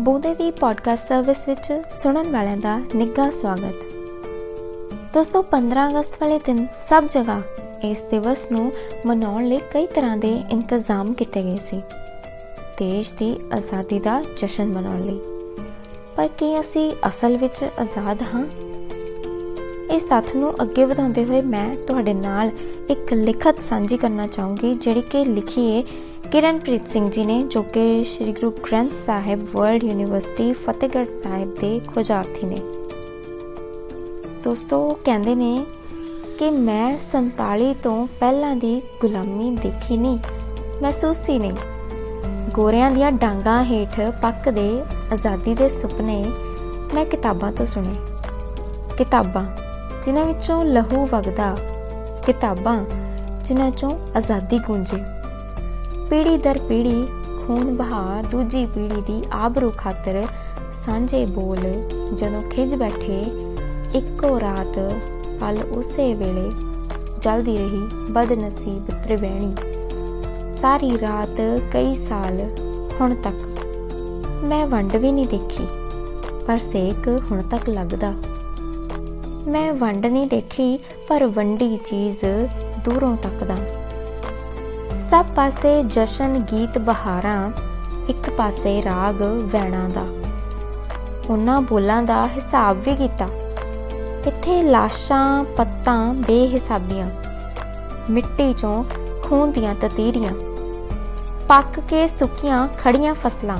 ਬੋਦੇ ਦੀ podcast service ਵਿੱਚ ਸੁਣਨ ਵਾਲਿਆਂ ਦਾ ਨਿੱਘਾ ਸਵਾਗਤ। ਦੋਸਤੋ 15 ਅਗਸਤ ਵਾਲੇ ਦਿਨ ਸਭ ਜਗ੍ਹਾ ਇਸ ਦਿਵਸ ਨੂੰ ਮਨਾਉਣ ਲਈ ਕਈ ਤਰ੍ਹਾਂ ਦੇ ਇੰਤਜ਼ਾਮ ਕੀਤੇ ਗਏ ਸੀ। ਦੇਸ਼ ਦੀ ਆਜ਼ਾਦੀ ਦਾ ਜਸ਼ਨ ਮਨਾਉਣ ਲਈ। ਪਰ ਕੀ ਅਸੀਂ ਅਸਲ ਵਿੱਚ ਆਜ਼ਾਦ ਹਾਂ? ਇਸ ਤੱਥ ਨੂੰ ਅੱਗੇ ਵਧਾਉਂਦੇ ਹੋਏ ਮੈਂ ਤੁਹਾਡੇ ਨਾਲ ਇੱਕ ਲਿਖਤ ਸਾਂਝੀ ਕਰਨਾ ਚਾਹੂੰਗੀ, ਜਿਹੜੀ ਕਿ ਲਿਖੀ ਹੈ ਕਿਰਨਪ੍ਰੀਤ ਸਿੰਘ ਜੀ ਨੇ, ਜੋ ਕਿ ਸ੍ਰੀ ਗੁਰੂ ਗ੍ਰੰਥ ਸਾਹਿਬ ਵਰਲਡ ਯੂਨੀਵਰਸਿਟੀ ਫਤਿਹਗੜ੍ਹ ਸਾਹਿਬ ਦੇ ਖੋਜਾਰਥੀ ਨੇ। ਦੋਸਤੋ ਕਹਿੰਦੇ ਨੇ ਕਿ ਮੈਂ 47 ਤੋਂ ਪਹਿਲਾਂ ਦੀ ਗੁਲਾਮੀ ਦੇਖੀ ਨਹੀਂ, ਮਹਿਸੂਸ ਹੀ ਨਹੀਂ। ਗੋਰਿਆਂ ਦੀਆਂ ਡਾਂਗਾਂ ਹੇਠ ਪੱਕਦੇ ਆਜ਼ਾਦੀ ਦੇ ਸੁਪਨੇ ਮੈਂ ਕਿਤਾਬਾਂ ਤੋਂ ਸੁਣੇ। ਕਿਤਾਬਾਂ ਜਿਨ੍ਹਾਂ ਵਿੱਚੋਂ ਲਹੂ ਵਗਦਾ, ਕਿਤਾਬਾਂ ਜਿਨ੍ਹਾਂ ਚੋਂ ਆਜ਼ਾਦੀ ਗੂੰਜੇ। ਪੀੜੀ ਦਰ ਪੀੜੀ ਖੂਨ ਬਹਾ ਦੂਜੀ ਪੀੜੀ ਦੀ ਆਬਰੂ ਖਾਤਰ ਸਾਂਝੇ ਬੋਲ ਜਦੋਂ ਖਿਜ ਬੈਠੇ, ਇੱਕੋ ਰਾਤ ਪਲ ਉਸੇ ਵੇਲੇ ਜਲਦੀ ਰਹੀ ਬਦਨਸੀਬ ਤ੍ਰਿਵੇਣੀ। ਸਾਰੀ ਰਾਤ ਕਈ ਸਾਲ ਹੁਣ ਤੱਕ ਮੈਂ ਵੰਡ ਵੀ ਨਹੀਂ ਦੇਖੀ, ਪਰ ਸੇਕ ਹੁਣ ਤੱਕ ਲੱਗਦਾ। ਮੈਂ ਵੰਡ ਨਹੀਂ ਦੇਖੀ, ਪਰ ਵੰਡੀ ਚੀਜ਼ ਦੂਰੋਂ ਤੱਕਦਾ। ਸਭ ਪਾਸੇ ਜਸ਼ਨ ਗੀਤ ਬਹਾਰਾਂ, ਇੱਕ ਪਾਸੇ ਰਾਗ ਵੈਣਾ ਦਾ। ਉਹਨਾਂ ਬੋਲਾਂ ਦਾ ਹਿਸਾਬ ਵੀ ਕੀਤਾ। ਇੱਥੇ ਲਾਸ਼ਾਂ, ਪੱਤਾਂ, ਬੇਹਿਸਾਬੀਆਂ, ਮਿੱਟੀ ਚੋਂ ਖੂਨ ਦੀਆਂ ਤਤੀਰੀਆਂ, ਪੱਕ ਕੇ ਸੁੱਕੀਆਂ ਖੜੀਆਂ ਫਸਲਾਂ,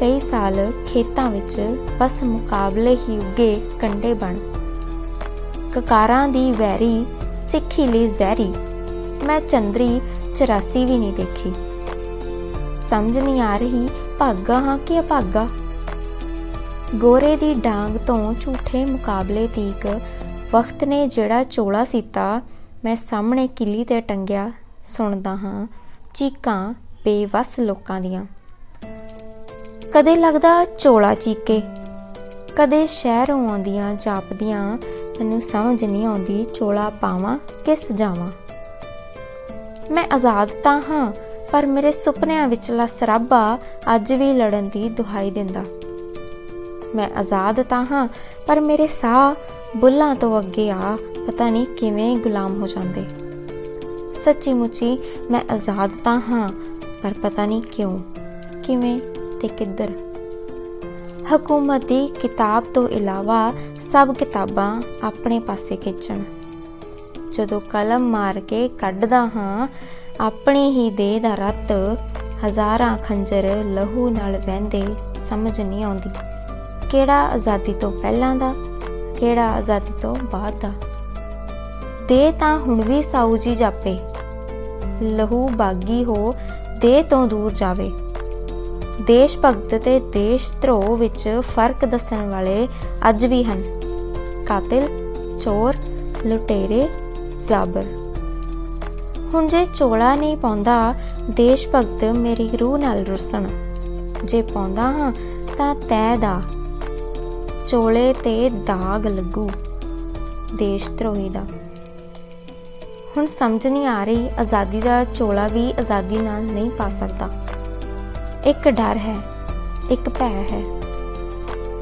ਕਈ ਸਾਲ ਖੇਤਾਂ ਵਿੱਚ ਬਸ ਮੁਕਾਬਲੇ ਹੀ ਉੱਗੇ ਕੰਡੇ ਬਣ। ਕਕਾਰਾਂ ਦੀ ਵੈਰੀ, ਸਿੱਖੀ ਲਈ ਜ਼ਹਿਰੀ, ਮੈਂ ਚੰਦਰੀ 84 ਵੀ ਨਹੀਂ ਦੇਖੀ। ਸਮਝ ਨਹੀਂ ਆ ਰਹੀ, ਭਾਗਾ ਹਾਂ ਕਿ ਅਭਾਗਾ? ਗੋਰੇ ਦੀ ਡਾਂਗ ਤੋਂ ਝੂਠੇ ਮੁਕਾਬਲੇ ਤੀਕ ਵਕਤ ਨੇ ਜਿਹੜਾ ਚੋਲਾ ਸੀਤਾ, ਮੈਂ ਸਾਹਮਣੇ ਕਿਲੀ ਤੇ ਟੰਗਿਆ, ਸੁਣਦਾ ਹਾਂ, ਚੀਕਾਂ ਬੇਵਸ ਲੋਕਾਂ ਦੀਆਂ। ਕਦੇ ਲੱਗਦਾ ਚੋਲਾ ਚੀਕੇ, ਕਦੇ ਸ਼ਹਿਰੋਂ ਆਉਂਦੀਆਂ ਜਾਪਦੀਆਂ, ਮੈਨੂੰ ਸਮਝ ਨਹੀਂ ਆਉਂਦੀ ਚੋਲਾ ਪਾਵਾਂ ਕਿ ਸਜਾਵਾਂ। ਮੈਂ ਆਜ਼ਾਦ ਤਾਂ ਹਾਂ, ਪਰ ਮੇਰੇ ਸੁਪਨਿਆਂ ਵਿਚਲਾ ਸਰਾਬਾ ਅੱਜ ਵੀ ਲੜਨ ਦੀ ਦੁਹਾਈ ਦਿੰਦਾ। ਮੈਂ ਆਜ਼ਾਦ ਤਾਂ ਹਾਂ, ਪਰ ਮੇਰੇ ਸਾਹ ਬੁੱਲਾਂ ਤੋਂ ਅੱਗੇ ਆ, ਪਤਾ ਨਹੀਂ ਕਿਵੇਂ ਗੁਲਾਮ ਹੋ ਜਾਂਦੇ। ਸੱਚੀ ਮੁੱਚੀ ਮੈਂ ਆਜ਼ਾਦ ਤਾਂ ਹਾਂ, ਪਰ ਪਤਾ ਨਹੀਂ ਕਿਉਂ, ਕਿਵੇਂ ਤੇ ਕਿੱਧਰ। ਹਕੂਮਤ ਦੀ ਕਿਤਾਬ ਤੋਂ ਇਲਾਵਾ ਸਭ ਕਿਤਾਬਾਂ ਆਪਣੇ ਪਾਸੇ ਖਿੱਚਣ। ਜਦੋਂ ਕਲਮ ਮਾਰ ਕੇ ਕੱਢਦਾ ਹਾਂ, ਆਪਣੀ ਹੀ ਦੇਹ ਦਾ ਰਤ ਹਜ਼ਾਰਾਂ ਖੰਜਰ ਲਹੂ ਨਾਲ ਵਹਿੰਦੇ ਸਮਝ ਨਹੀਂ ਆਉਂਦੀ। ਕਿਹੜਾ ਆਜ਼ਾਦੀ ਤੋਂ ਪਹਿਲਾਂ ਦਾ, ਕਿਹੜਾ ਆਜ਼ਾਦੀ ਤੋਂ ਬਾਅਦ ਦਾ? ਦੇ ਤਾਂ ਹੁਣ ਵੀ ਸਾਊ ਜੀ ਜਾਪੇ। ਲਹੂ ਬਾਗੀ ਹੋ ਦੇ ਤੋਂ ਦੂਰ ਜਾਵੇ। ਦੇਸ਼ ਭਗਤ ਤੇ ਦੇਸ਼ ਧਰੋ ਵਿੱਚ ਫ਼ਰਕ ਦੱਸਣ ਵਾਲੇ ਅੱਜ ਵੀ ਹਨ। ਕਾਤਿਲ, ਚੋਰ, ਲੁਟੇਰੇ ਜ਼ਾਬਰ ਹੁਣ ਜੇ ਚੋਲਾ ਨਹੀਂ ਪਾਉਂਦਾ, ਦੇਸ਼ ਭਗਤ ਮੇਰੀ ਰੂਹ ਨਾਲ ਰੁਸਣ। ਜੇ ਪਾਉਂਦਾ ਹਾਂ, ਤਾਂ ਤੈ ਦਾ। ਚੋਲੇ ਤੇ ਦਾਗ ਲੱਗੂ, ਦੇਸ਼ ਧਰੋਹੀ ਦਾ। ਹੁਣ ਸਮਝ ਨਹੀਂ ਆ ਰਹੀ, ਆਜ਼ਾਦੀ ਦਾ ਚੋਲਾ ਵੀ ਆਜ਼ਾਦੀ ਨਾਲ ਨਹੀਂ ਪਾ ਸਕਦਾ। ਇੱਕ ਡਰ ਹੈ, ਇੱਕ ਭੈ ਹੈ।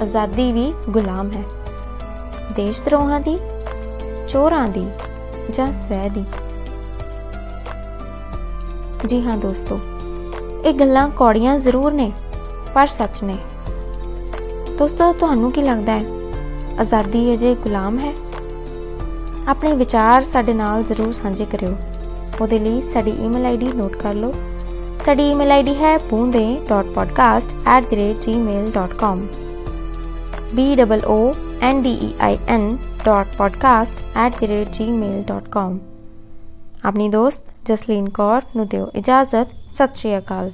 ਆਜ਼ਾਦੀ ਵੀ ਗੁਲਾਮ ਹੈ। ਦੇਸ਼ ਧਰੋਹਾਂ ਦੀ, ਚੋਰਾਂ ਦੀ। ਜਾਂ ਸਵੈ ਦੀ। ਜੀ ਹਾਂ ਦੋਸਤੋ, ਇਹ ਗੱਲਾਂ ਕੌੜੀਆਂ ਜ਼ਰੂਰ ਨੇ, ਪਰ ਸੱਚ ਨੇ। ਦੋਸਤੋ, ਤੁਹਾਨੂੰ ਕੀ ਲੱਗਦਾ ਹੈ? ਆਜ਼ਾਦੀ ਅਜੇ ਗੁਲਾਮ ਹੈ? ਆਪਣੇ ਵਿਚਾਰ ਸਾਡੇ ਨਾਲ ਜ਼ਰੂਰ ਸਾਂਝੇ ਕਰਿਓ। ਉਹਦੇ ਲਈ ਸਾਡੀ ਈਮੇਲ ਆਈਡੀ ਨੋਟ ਕਰ ਲਓ। ਸਾਡੀ ਈਮੇਲ ਆਈਡੀ ਹੈ boonde.podcast@gmail.com b o o n d e i n podcast@gmail.com ਆਪਣੀ ਦੋਸਤ ਜਸਲੀਨ ਕੌਰ ਨੂੰ ਦਿਓ ਇਜਾਜ਼ਤ ਸਤਿ ਸ਼੍ਰੀ ਅਕਾਲ